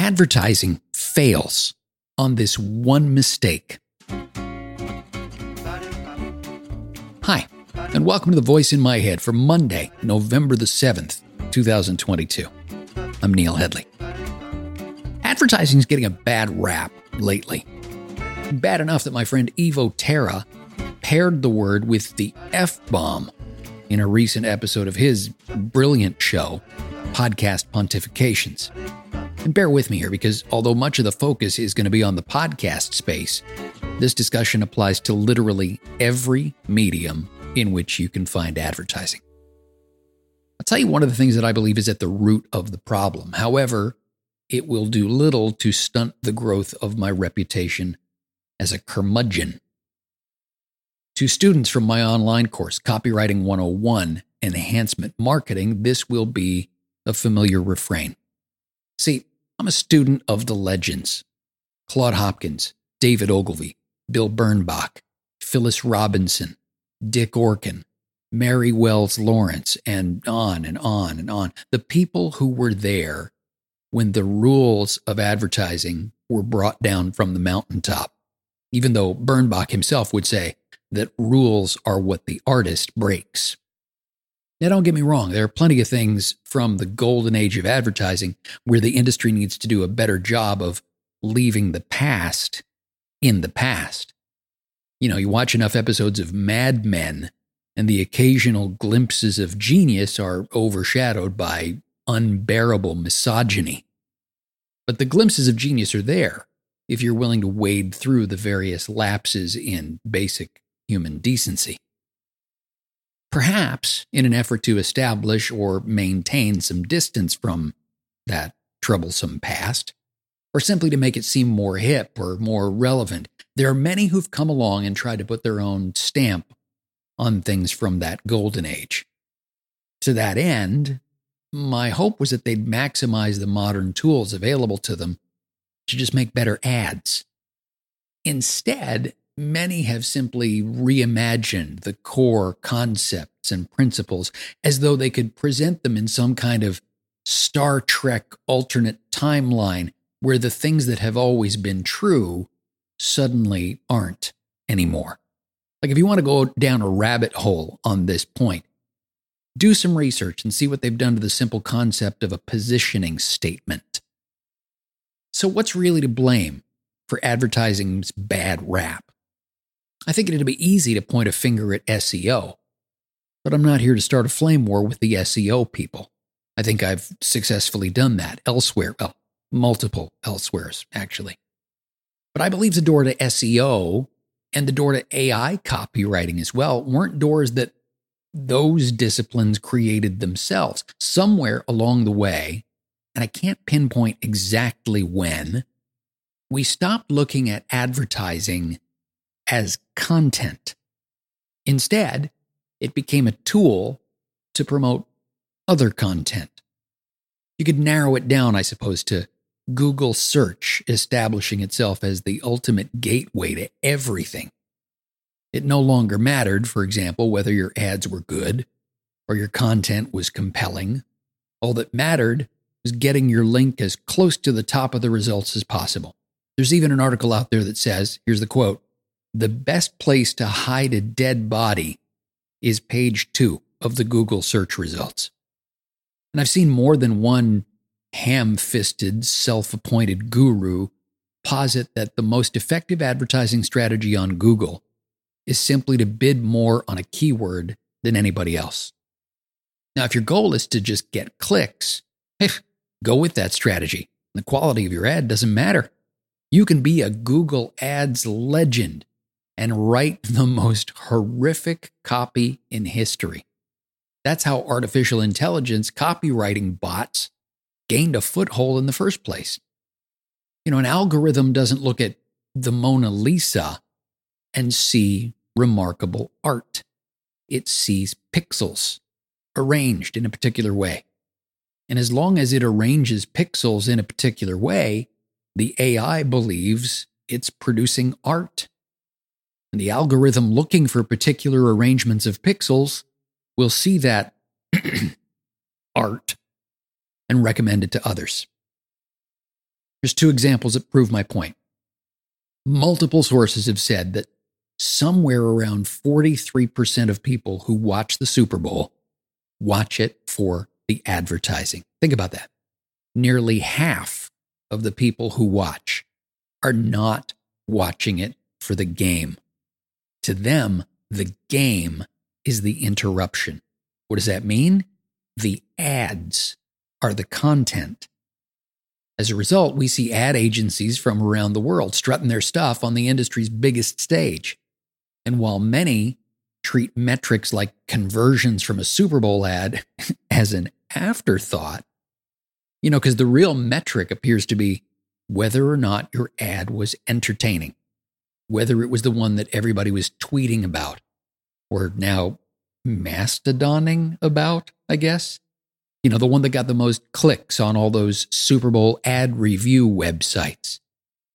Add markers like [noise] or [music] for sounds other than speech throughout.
advertising fails on this one mistake. Hi, and welcome to the voice in my head for Monday, November the 7th, 2022. I'm Neil Hedley. Advertising is getting a bad rap lately. Bad enough that my friend Evo Terra paired the word with the F bomb in a recent episode of his brilliant show, Podcast Pontifications. And bear with me here because although much of the focus is going to be on the podcast space, this discussion applies to literally every medium in which you can find advertising. I'll tell you one of the things that I believe is at the root of the problem. However, it will do little to stunt the growth of my reputation as a curmudgeon. To students from my online course, Copywriting 101 Enhancement Marketing, this will be a familiar refrain. See, I'm a student of the legends Claude Hopkins, David Ogilvy, Bill Bernbach, Phyllis Robinson, Dick Orkin, Mary Wells Lawrence, and on and on and on. The people who were there when the rules of advertising were brought down from the mountaintop, even though Bernbach himself would say that rules are what the artist breaks. Now, don't get me wrong, there are plenty of things from the golden age of advertising where the industry needs to do a better job of leaving the past in the past. You know, you watch enough episodes of Mad Men, and the occasional glimpses of genius are overshadowed by unbearable misogyny. But the glimpses of genius are there if you're willing to wade through the various lapses in basic human decency. Perhaps in an effort to establish or maintain some distance from that troublesome past, or simply to make it seem more hip or more relevant, there are many who've come along and tried to put their own stamp on things from that golden age. To that end, my hope was that they'd maximize the modern tools available to them to just make better ads. Instead, many have simply reimagined the core concepts and principles as though they could present them in some kind of Star Trek alternate timeline where the things that have always been true suddenly aren't anymore. Like, if you want to go down a rabbit hole on this point, do some research and see what they've done to the simple concept of a positioning statement. So, what's really to blame for advertising's bad rap? I think it'd be easy to point a finger at SEO, but I'm not here to start a flame war with the SEO people. I think I've successfully done that elsewhere, well, multiple elsewheres, actually. But I believe the door to SEO and the door to AI copywriting as well weren't doors that those disciplines created themselves. Somewhere along the way, and I can't pinpoint exactly when, we stopped looking at advertising as content. Instead, it became a tool to promote other content. You could narrow it down, I suppose, to Google search establishing itself as the ultimate gateway to everything. It no longer mattered, for example, whether your ads were good or your content was compelling. All that mattered was getting your link as close to the top of the results as possible. There's even an article out there that says here's the quote the best place to hide a dead body is page two of the Google search results. And I've seen more than one ham fisted, self appointed guru posit that the most effective advertising strategy on Google is simply to bid more on a keyword than anybody else. Now, if your goal is to just get clicks, hey, [laughs] eh, go with that strategy. The quality of your ad doesn't matter. You can be a Google Ads legend and write the most horrific copy in history. That's how artificial intelligence copywriting bots gained a foothold in the first place. You know, an algorithm doesn't look at the Mona Lisa and see remarkable art. It sees pixels arranged in a particular way. And as long as it arranges pixels in a particular way, the AI believes it's producing art. And the algorithm looking for particular arrangements of pixels will see that [clears throat] art and recommend it to others. Here's two examples that prove my point. Multiple sources have said that somewhere around 43% of people who watch the Super Bowl watch it for the advertising. Think about that. Nearly half of the people who watch are not watching it for the game. To them, the game is the interruption. What does that mean? The ads are the content. As a result, we see ad agencies from around the world strutting their stuff on the industry's biggest stage. And while many treat metrics like conversions from a Super Bowl ad [laughs] as an afterthought, you know, because the real metric appears to be whether or not your ad was entertaining, whether it was the one that everybody was tweeting about or now mastodoning about, I guess. You know, the one that got the most clicks on all those Super Bowl ad review websites.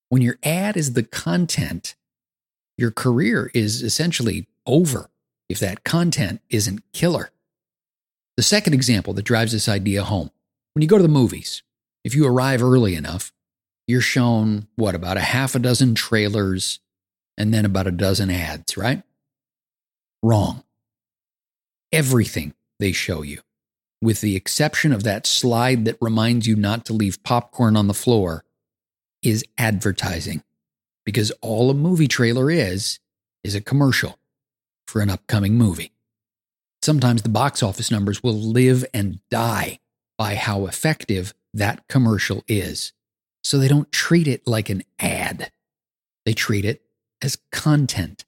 When your ad is the content, your career is essentially over if that content isn't killer. The second example that drives this idea home when you go to the movies, if you arrive early enough, you're shown what, about a half a dozen trailers and then about a dozen ads, right? Wrong. Everything they show you, with the exception of that slide that reminds you not to leave popcorn on the floor, is advertising. Because all a movie trailer is, is a commercial for an upcoming movie. Sometimes the box office numbers will live and die by how effective that commercial is. So they don't treat it like an ad, they treat it as content.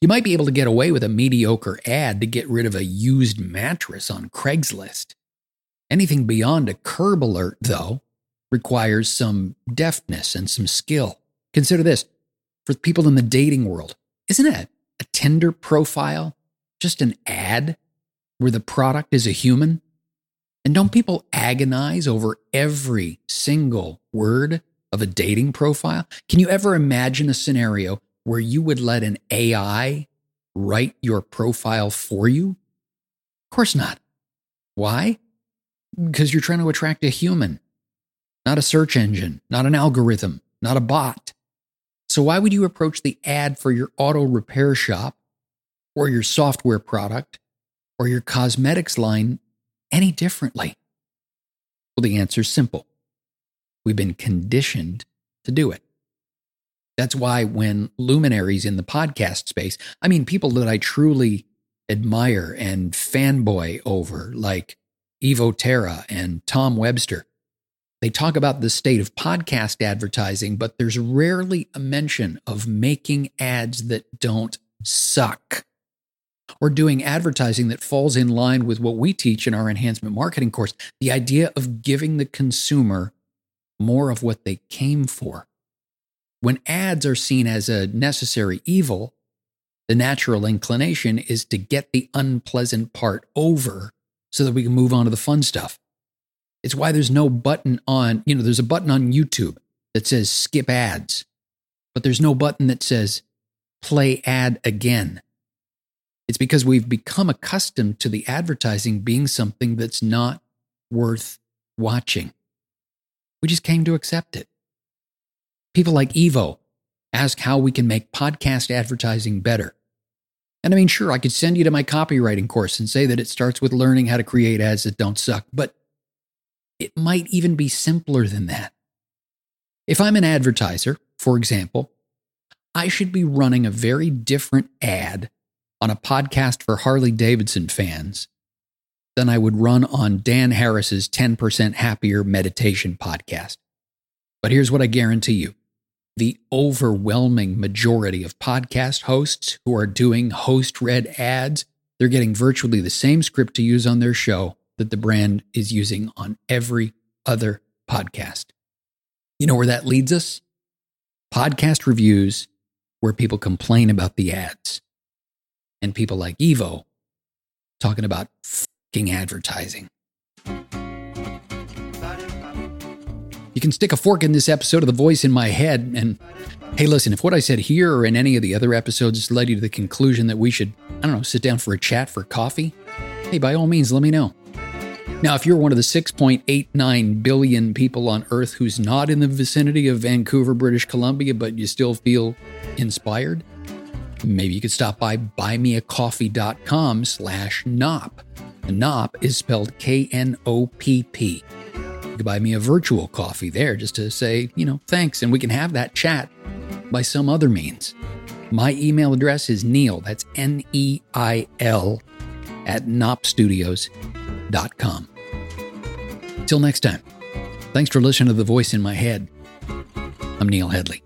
You might be able to get away with a mediocre ad to get rid of a used mattress on Craigslist. Anything beyond a curb alert, though, requires some deftness and some skill. Consider this for people in the dating world, isn't it a Tinder profile just an ad where the product is a human? And don't people agonize over every single word of a dating profile? Can you ever imagine a scenario where you would let an AI write your profile for you? Of course not. Why? Because you're trying to attract a human, not a search engine, not an algorithm, not a bot. So, why would you approach the ad for your auto repair shop or your software product or your cosmetics line any differently? Well, the answer is simple. We've been conditioned to do it. That's why when luminaries in the podcast space, I mean, people that I truly admire and fanboy over, like Evo Terra and Tom Webster, they talk about the state of podcast advertising, but there's rarely a mention of making ads that don't suck or doing advertising that falls in line with what we teach in our enhancement marketing course the idea of giving the consumer more of what they came for. When ads are seen as a necessary evil, the natural inclination is to get the unpleasant part over so that we can move on to the fun stuff. It's why there's no button on, you know, there's a button on YouTube that says skip ads, but there's no button that says play ad again. It's because we've become accustomed to the advertising being something that's not worth watching. We just came to accept it. People like Evo ask how we can make podcast advertising better. And I mean, sure, I could send you to my copywriting course and say that it starts with learning how to create ads that don't suck, but it might even be simpler than that. If I'm an advertiser, for example, I should be running a very different ad on a podcast for Harley Davidson fans than I would run on Dan Harris's 10% Happier Meditation podcast. But here's what I guarantee you the overwhelming majority of podcast hosts who are doing host read ads, they're getting virtually the same script to use on their show that the brand is using on every other podcast. You know where that leads us? Podcast reviews where people complain about the ads and people like Evo talking about advertising. You can stick a fork in this episode of The Voice in My Head. And hey, listen, if what I said here or in any of the other episodes led you to the conclusion that we should, I don't know, sit down for a chat for coffee, hey, by all means, let me know. Now, if you're one of the 6.89 billion people on Earth who's not in the vicinity of Vancouver, British Columbia, but you still feel inspired, maybe you could stop by buymeacoffee.com slash Knopp. The Knopp is spelled K-N-O-P-P. You could buy me a virtual coffee there just to say, you know, thanks, and we can have that chat by some other means. My email address is Neil, that's N E I L, at knoppstudios.com. Till next time, thanks for listening to The Voice in My Head. I'm Neil Hedley.